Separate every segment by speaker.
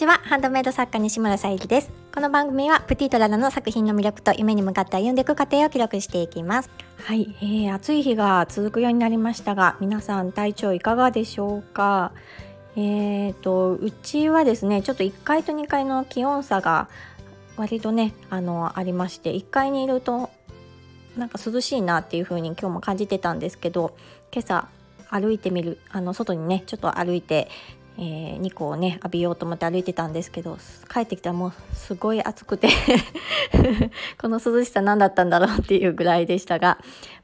Speaker 1: ちは。ハンドメイド作家西村さゆりです。この番組はプティトララの作品の魅力と夢に向かって歩んでいく過程を記録していきます。はい、えー、暑い日が続くようになりましたが皆さん体調いかがでしょうか？えーとうちはですねちょっと1階と2階の気温差が割とねあのありまして1階にいるとなんか涼しいなっていう風に今日も感じてたんですけど今朝歩いてみるあの外にねちょっと歩いてえー、日光をね浴びようと思って歩いてたんですけど帰ってきたらもうすごい暑くて この涼しさ何だったんだろうっていうぐらいでしたが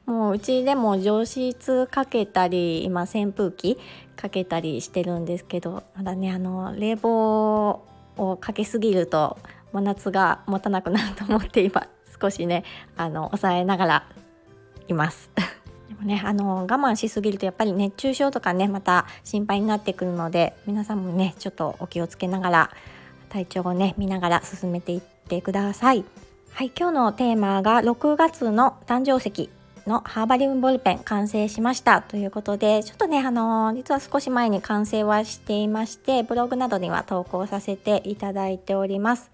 Speaker 1: もううちでも除湿かけたり今扇風機かけたりしてるんですけどまだねあの冷房をかけすぎると真夏が持たなくなると思って今少しねあの抑えながらいます。ねあの我慢しすぎるとやっぱり熱中症とかねまた心配になってくるので皆さんもねちょっとお気をつけながら体調をね見ながら進めていってください。はい、今日のテーマが6月の誕生石のハーバリウムボールペン完成しましたということでちょっとねあの実は少し前に完成はしていましてブログなどには投稿させていただいております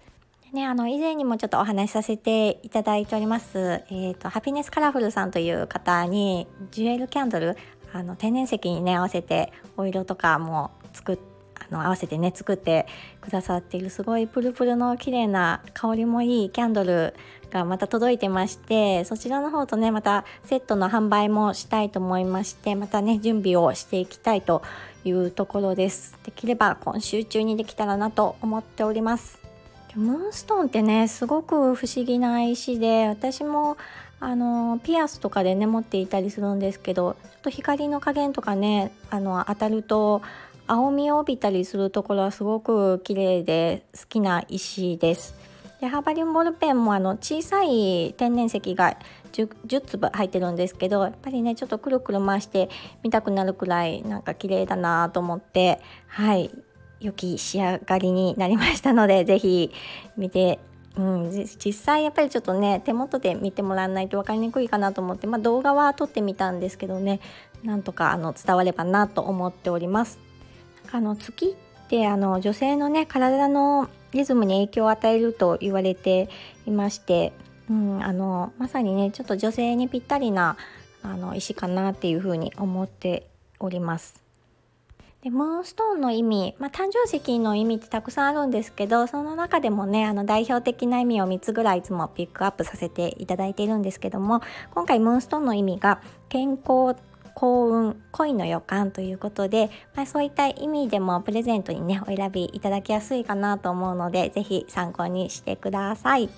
Speaker 1: ね、あの以前にもちょっとお話しさせていただいております、えーと、ハピネスカラフルさんという方にジュエルキャンドルあの天然石にね合わせてお色とかも作っあの合わせてね作ってくださっているすごいプルプルの綺麗な香りもいいキャンドルがまた届いてましてそちらの方とねまたセットの販売もしたいと思いましてまたね準備をしていきたいというところです。できれば今週中にできたらなと思っております。ムーンストーンってねすごく不思議な石で私もあのピアスとかでね持っていたりするんですけどちょっと光の加減とかねあの当たると青みを帯びたりするところはすごく綺麗で好きな石です。でハーバリウムボールペンもあの小さい天然石が 10, 10粒入ってるんですけどやっぱりねちょっとくるくる回して見たくなるくらいなんか綺麗だなと思ってはい良き仕上がりになりましたので 是非見てうん、実際やっぱりちょっとね手元で見てもらわないと分かりにくいかなと思って、まあ、動画は撮ってみたんですけどねなんとかあの伝わればなと思っております。あの月ってあの女性のね体のリズムに影響を与えると言われていまして、うん、あのまさにねちょっと女性にぴったりなあの石かなっていうふうに思っております。でムーンストーンの意味、まあ、誕生石の意味ってたくさんあるんですけどその中でもねあの代表的な意味を3つぐらいいつもピックアップさせていただいているんですけども今回ムーンストーンの意味が健康幸運恋の予感ということで、まあ、そういった意味でもプレゼントにねお選びいただきやすいかなと思うので是非参考にしてください。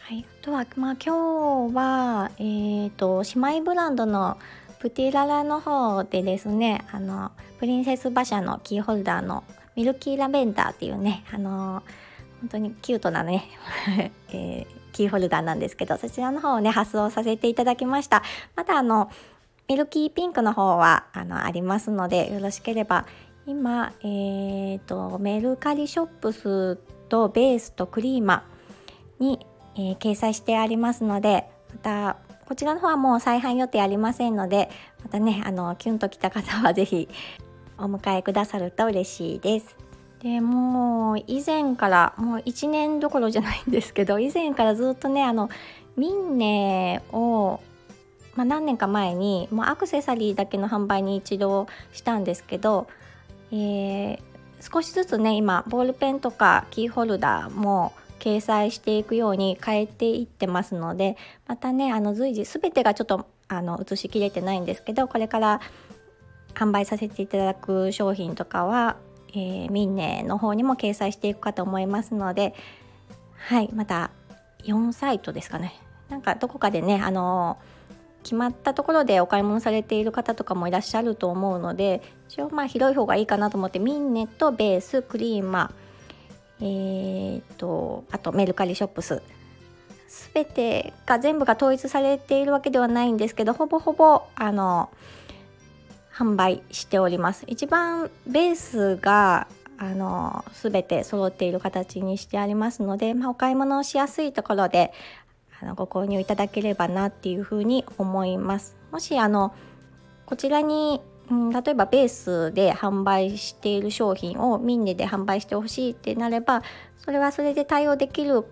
Speaker 1: はい、あとは、まあ、今日は、えーと姉妹ブランドのプティララの方でですねあのプリンセス馬車のキーホルダーのミルキーラベンダーっていうねあの本当にキュートなね、えー、キーホルダーなんですけどそちらの方をね発送させていただきました。またあのミルキーピンクの方はあのありますのでよろしければ今、えーと、メルカリショップスとベースとクリーマに、えー、掲載してありますのでまたこちらの方はもう再販予定ありませんのでまたねあのキュンときた方は是非お迎えくださると嬉しいです。でもう以前からもう1年どころじゃないんですけど以前からずっとねあのミンネを、まあ、何年か前にもうアクセサリーだけの販売に一度したんですけど、えー、少しずつね今ボールペンとかキーホルダーも掲載していくように変えていってますのでまたねあの随時全てがちょっとあの写しきれてないんですけどこれから販売させていただく商品とかは、えー、ミンネの方にも掲載していくかと思いますのではいまた4サイトですかね。なんかどこかでねあの決まったところでお買い物されている方とかもいらっしゃると思うので一応まあ広い方がいいかなと思ってミンネとベースクリーマーえーと、あとメルカリショップス。全てが全部が統一されているわけではないんですけどほぼほぼあの販売しております。一番ベースがあの全て揃っている形にしてありますので、まあ、お買い物をしやすいところであのご購入いただければなっていうふうに思います。もしあのこちらにうん、例えばベースで販売している商品をミンネで販売してほしいってなればそれはそれで対応できる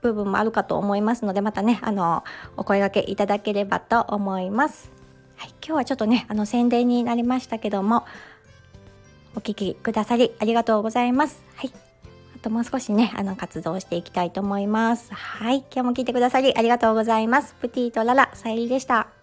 Speaker 1: 部分もあるかと思いますのでまたねあのお声がけいただければと思います。はい、今日はちょっとねあの宣伝になりましたけどもお聞きくださりありがとうございます。はい。あともう少しね、あの活動していきたいと思います。はい。今日も聞いてくださりありがとうございます。プティとララ、さゆりでした。